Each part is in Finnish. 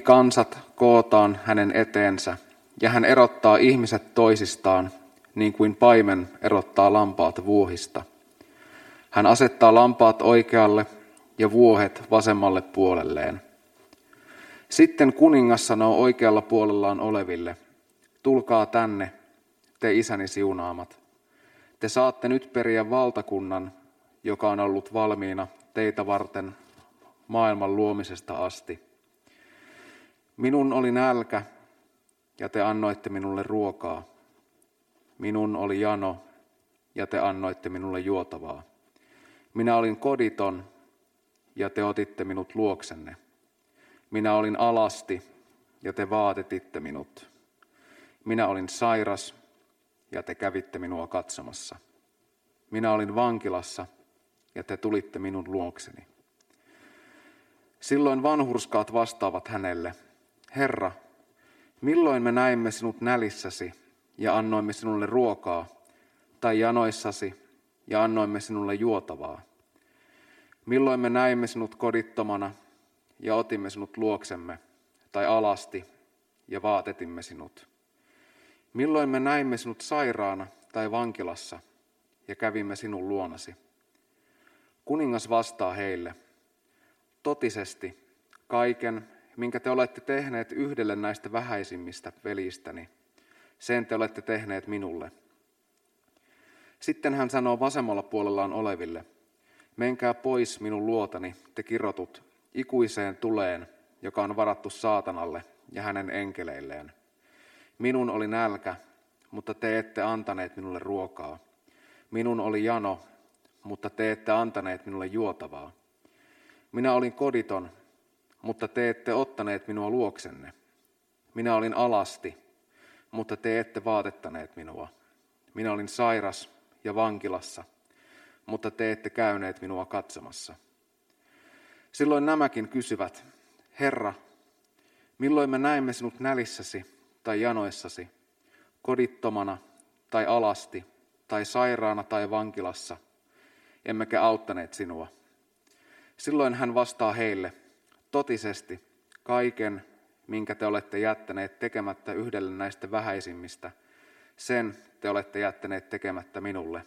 kansat kootaan hänen eteensä, ja hän erottaa ihmiset toisistaan, niin kuin paimen erottaa lampaat vuohista. Hän asettaa lampaat oikealle ja vuohet vasemmalle puolelleen. Sitten kuningas sanoo oikealla puolellaan oleville, tulkaa tänne, te isäni siunaamat. Te saatte nyt periä valtakunnan, joka on ollut valmiina teitä varten maailman luomisesta asti. Minun oli nälkä, ja te annoitte minulle ruokaa. Minun oli jano, ja te annoitte minulle juotavaa. Minä olin koditon, ja te otitte minut luoksenne. Minä olin alasti, ja te vaatetitte minut. Minä olin sairas, ja te kävitte minua katsomassa. Minä olin vankilassa, ja te tulitte minun luokseni. Silloin vanhurskaat vastaavat hänelle, Herra, milloin me näimme sinut nälissäsi ja annoimme sinulle ruokaa, tai janoissasi ja annoimme sinulle juotavaa? Milloin me näimme sinut kodittomana ja otimme sinut luoksemme, tai alasti ja vaatetimme sinut? Milloin me näimme sinut sairaana tai vankilassa ja kävimme sinun luonasi? Kuningas vastaa heille, totisesti kaiken, minkä te olette tehneet yhdelle näistä vähäisimmistä velistäni, sen te olette tehneet minulle. Sitten hän sanoo vasemmalla puolellaan oleville, menkää pois minun luotani, te kirotut, ikuiseen tuleen, joka on varattu saatanalle ja hänen enkeleilleen. Minun oli nälkä, mutta te ette antaneet minulle ruokaa. Minun oli jano, mutta te ette antaneet minulle juotavaa. Minä olin koditon, mutta te ette ottaneet minua luoksenne. Minä olin alasti, mutta te ette vaatettaneet minua. Minä olin sairas ja vankilassa, mutta te ette käyneet minua katsomassa. Silloin nämäkin kysyvät, Herra, milloin me näimme sinut nälissäsi tai janoissasi, kodittomana tai alasti tai sairaana tai vankilassa, emmekä auttaneet sinua. Silloin hän vastaa heille, totisesti kaiken, minkä te olette jättäneet tekemättä yhdelle näistä vähäisimmistä, sen te olette jättäneet tekemättä minulle.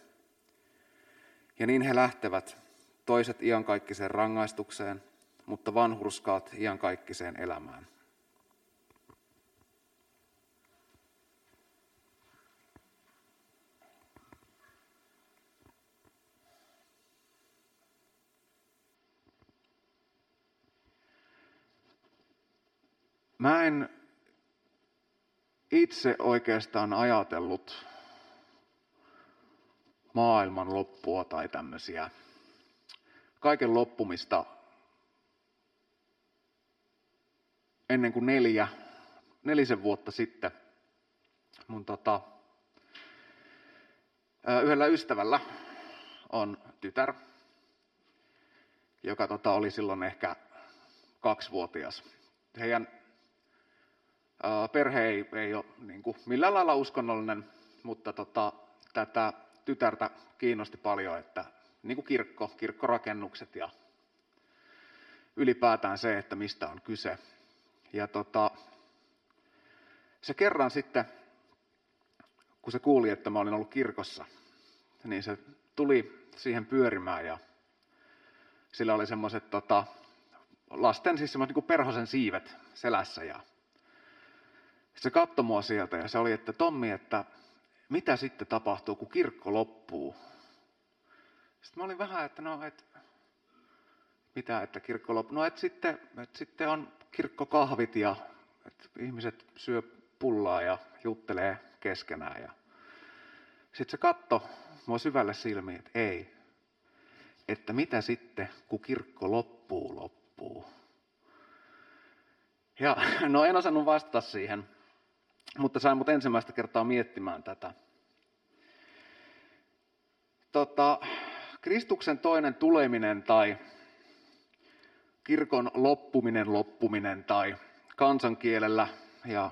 Ja niin he lähtevät, toiset iankaikkiseen rangaistukseen, mutta vanhurskaat iankaikkiseen elämään. Mä en itse oikeastaan ajatellut maailman loppua tai tämmöisiä kaiken loppumista ennen kuin neljä, nelisen vuotta sitten mun tota, yhdellä ystävällä on tytär, joka tota, oli silloin ehkä kaksivuotias. Heidän perhe ei, ei ole niin kuin millään lailla uskonnollinen, mutta tota, tätä tytärtä kiinnosti paljon, että niin kuin kirkko, kirkkorakennukset ja ylipäätään se, että mistä on kyse. Ja tota, se kerran sitten, kun se kuuli, että mä olin ollut kirkossa, niin se tuli siihen pyörimään ja sillä oli semmoiset tota, lasten, siis semmoiset niin perhosen siivet selässä ja se katsoi mua sieltä ja se oli, että Tommi, että mitä sitten tapahtuu, kun kirkko loppuu? Sitten mä olin vähän, että no, että mitä, että kirkko loppuu? No, että sitten, että sitten on kirkkokahvit ja että ihmiset syö pullaa ja juttelee keskenään. Ja sitten se katto mua syvälle silmiin, että ei. Että mitä sitten, kun kirkko loppuu, loppuu. Ja no en osannut vastata siihen, mutta sain mut ensimmäistä kertaa miettimään tätä. Tota, Kristuksen toinen tuleminen tai kirkon loppuminen loppuminen tai kansankielellä ja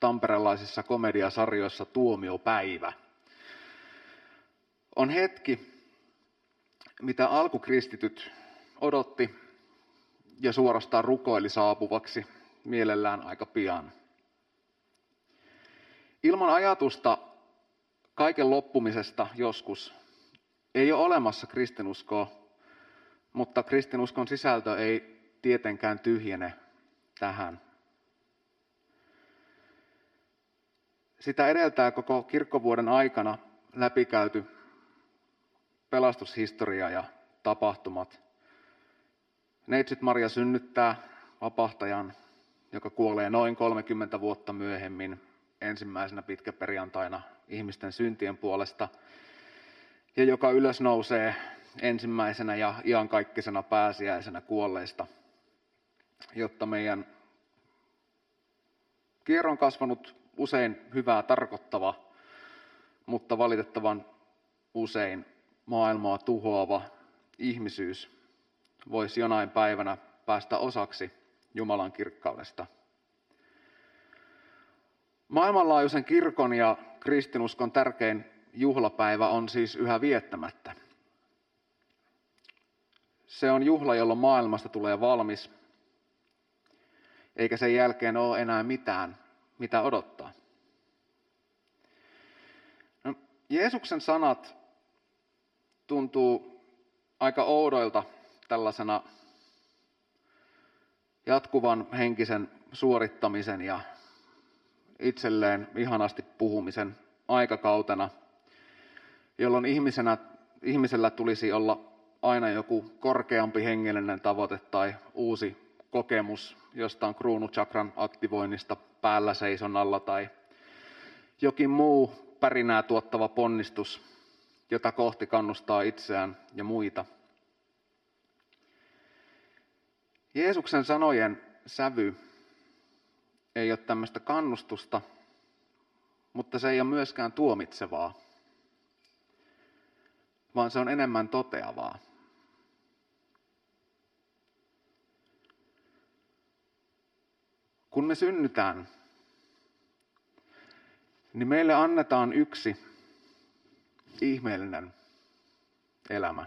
tamperelaisissa komediasarjoissa tuomiopäivä on hetki, mitä alkukristityt odotti ja suorastaan rukoili saapuvaksi mielellään aika pian. Ilman ajatusta kaiken loppumisesta joskus ei ole olemassa kristinuskoa, mutta kristinuskon sisältö ei tietenkään tyhjene tähän. Sitä edeltää koko kirkkovuoden aikana läpikäyty pelastushistoria ja tapahtumat. Neitsyt Maria synnyttää vapahtajan, joka kuolee noin 30 vuotta myöhemmin ensimmäisenä pitkäperjantaina ihmisten syntien puolesta, ja joka ylös nousee ensimmäisenä ja iankaikkisena pääsiäisenä kuolleista, jotta meidän kierron kasvanut usein hyvää tarkoittava, mutta valitettavan usein maailmaa tuhoava ihmisyys voisi jonain päivänä päästä osaksi Jumalan kirkkaudesta. Maailmanlaajuisen kirkon ja kristinuskon tärkein juhlapäivä on siis yhä viettämättä. Se on juhla, jolloin maailmasta tulee valmis, eikä sen jälkeen ole enää mitään, mitä odottaa. No, Jeesuksen sanat tuntuu aika oudoilta tällaisena jatkuvan henkisen suorittamisen ja itselleen ihanasti puhumisen aikakautena, jolloin ihmisenä, ihmisellä tulisi olla aina joku korkeampi hengellinen tavoite tai uusi kokemus jostain kruunuchakran aktivoinnista päällä seisonnalla tai jokin muu pärinää tuottava ponnistus, jota kohti kannustaa itseään ja muita. Jeesuksen sanojen sävy ei ole tämmöistä kannustusta, mutta se ei ole myöskään tuomitsevaa, vaan se on enemmän toteavaa. Kun me synnytään, niin meille annetaan yksi ihmeellinen elämä.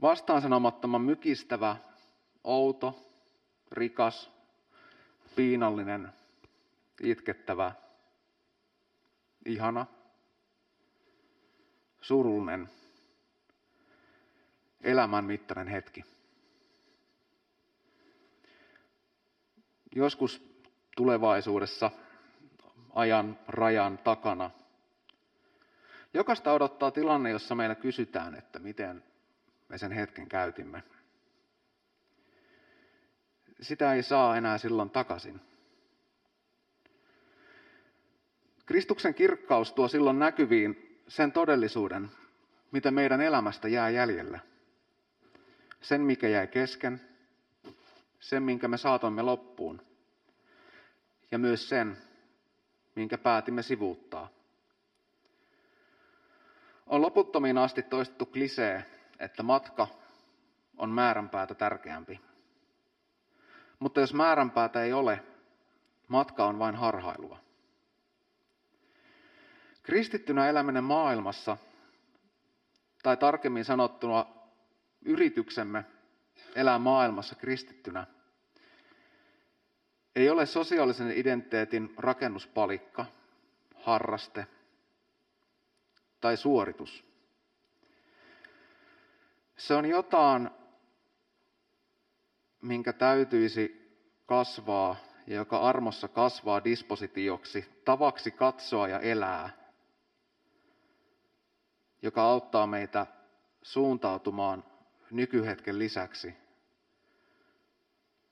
Vastaan sanomattoman mykistävä, outo, rikas, piinallinen, itkettävä, ihana, surullinen, elämän mittainen hetki. Joskus tulevaisuudessa ajan rajan takana. Jokaista odottaa tilanne, jossa meillä kysytään, että miten me sen hetken käytimme. Sitä ei saa enää silloin takaisin. Kristuksen kirkkaus tuo silloin näkyviin sen todellisuuden, mitä meidän elämästä jää jäljellä. Sen, mikä jäi kesken, sen, minkä me saatoimme loppuun, ja myös sen, minkä päätimme sivuuttaa. On loputtomiin asti toistettu klisee, että matka on määränpäätä tärkeämpi. Mutta jos määränpäätä ei ole, matka on vain harhailua. Kristittynä eläminen maailmassa, tai tarkemmin sanottuna yrityksemme elää maailmassa kristittynä, ei ole sosiaalisen identiteetin rakennuspalikka, harraste tai suoritus. Se on jotain, minkä täytyisi kasvaa ja joka armossa kasvaa dispositioksi, tavaksi katsoa ja elää, joka auttaa meitä suuntautumaan nykyhetken lisäksi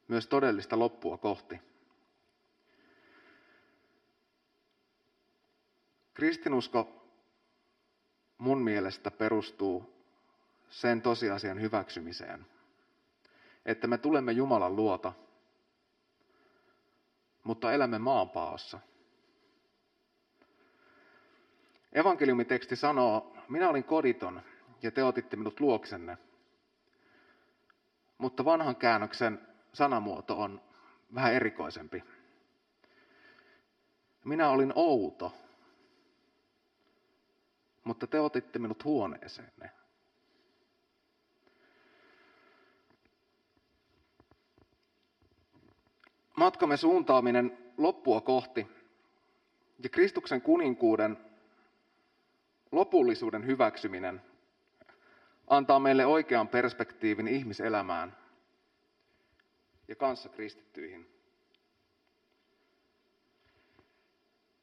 myös todellista loppua kohti. Kristinusko mun mielestä perustuu sen tosiasian hyväksymiseen, että me tulemme Jumalan luota, mutta elämme maanpaossa. Evankeliumiteksti sanoo, minä olin koditon ja te otitte minut luoksenne. Mutta vanhan käännöksen sanamuoto on vähän erikoisempi. Minä olin outo, mutta te otitte minut huoneeseenne. Matkamme suuntaaminen loppua kohti ja Kristuksen kuninkuuden lopullisuuden hyväksyminen antaa meille oikean perspektiivin ihmiselämään ja kanssa kristittyihin.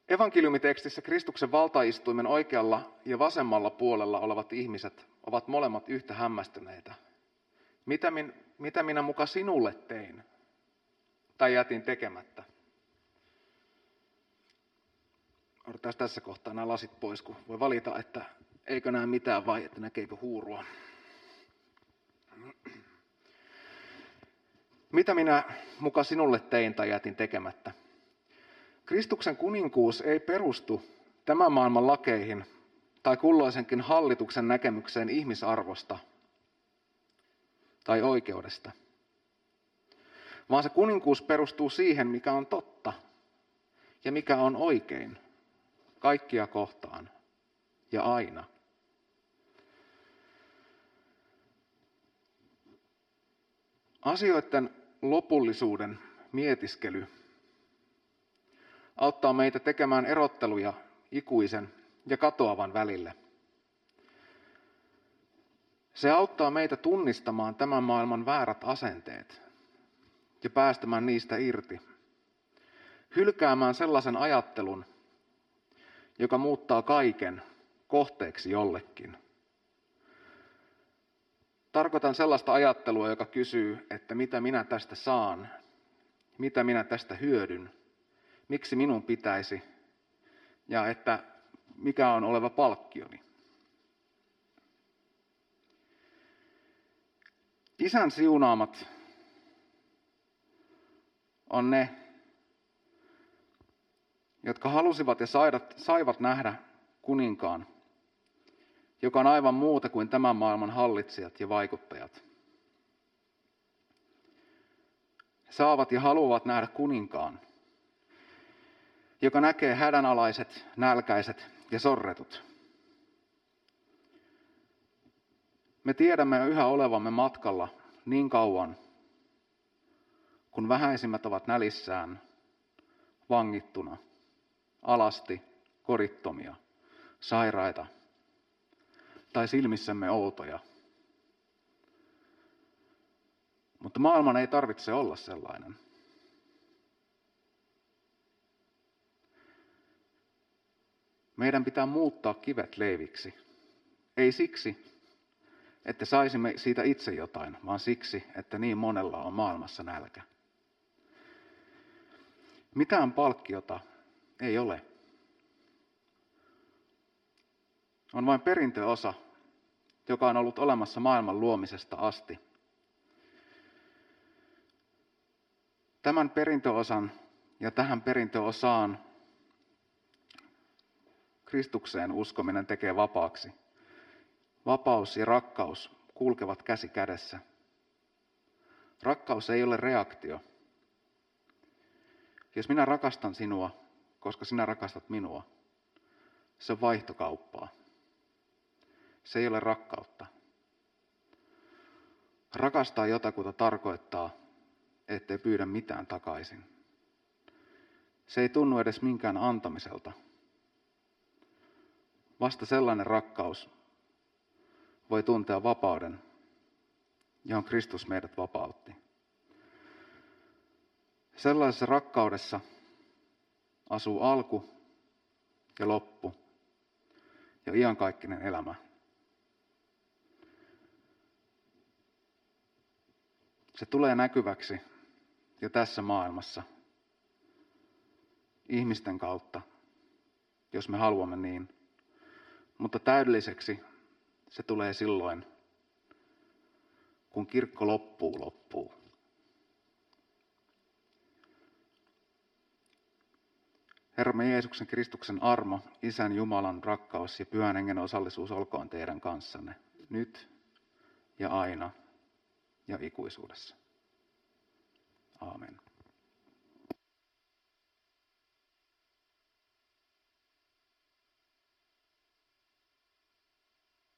Evankeliumitekstissä Kristuksen valtaistuimen oikealla ja vasemmalla puolella olevat ihmiset ovat molemmat yhtä hämmästyneitä. Mitä, min, mitä minä muka sinulle tein? Tai jätin tekemättä? Odotetaan tässä kohtaa nämä lasit pois, kun voi valita, että eikö näe mitään vai että näkeekö huurua. Mitä minä muka sinulle tein tai jätin tekemättä? Kristuksen kuninkuus ei perustu tämän maailman lakeihin tai kulloisenkin hallituksen näkemykseen ihmisarvosta tai oikeudesta, vaan se kuninkuus perustuu siihen, mikä on totta ja mikä on oikein kaikkia kohtaan ja aina. Asioiden lopullisuuden mietiskely auttaa meitä tekemään erotteluja ikuisen ja katoavan välille. Se auttaa meitä tunnistamaan tämän maailman väärät asenteet ja päästämään niistä irti. Hylkäämään sellaisen ajattelun, joka muuttaa kaiken kohteeksi jollekin. Tarkoitan sellaista ajattelua, joka kysyy, että mitä minä tästä saan, mitä minä tästä hyödyn, miksi minun pitäisi ja että mikä on oleva palkkioni. Isän siunaamat on ne, jotka halusivat ja saivat nähdä kuninkaan, joka on aivan muuta kuin tämän maailman hallitsijat ja vaikuttajat. Saavat ja haluavat nähdä kuninkaan, joka näkee hädänalaiset, nälkäiset ja sorretut. Me tiedämme yhä olevamme matkalla niin kauan, kun vähäisimmät ovat nälissään, vangittuna, alasti, korittomia, sairaita tai silmissämme outoja. Mutta maailman ei tarvitse olla sellainen. Meidän pitää muuttaa kivet leiviksi. Ei siksi, että saisimme siitä itse jotain, vaan siksi, että niin monella on maailmassa nälkä. Mitään palkkiota ei ole. On vain perintöosa, joka on ollut olemassa maailman luomisesta asti. Tämän perintöosan ja tähän perintöosaan Kristukseen uskominen tekee vapaaksi. Vapaus ja rakkaus kulkevat käsi kädessä. Rakkaus ei ole reaktio. Jos minä rakastan sinua, koska sinä rakastat minua, se on vaihtokauppaa. Se ei ole rakkautta. Rakastaa jotakuta tarkoittaa, ettei pyydä mitään takaisin. Se ei tunnu edes minkään antamiselta – Vasta sellainen rakkaus voi tuntea vapauden, johon Kristus meidät vapautti. Sellaisessa rakkaudessa asuu alku ja loppu ja iankaikkinen elämä. Se tulee näkyväksi jo tässä maailmassa ihmisten kautta, jos me haluamme niin. Mutta täydelliseksi se tulee silloin, kun kirkko loppuu loppuu. Herramme Jeesuksen Kristuksen armo, Isän Jumalan rakkaus ja Pyhän Hengen osallisuus olkoon teidän kanssanne nyt ja aina ja ikuisuudessa. Aamen.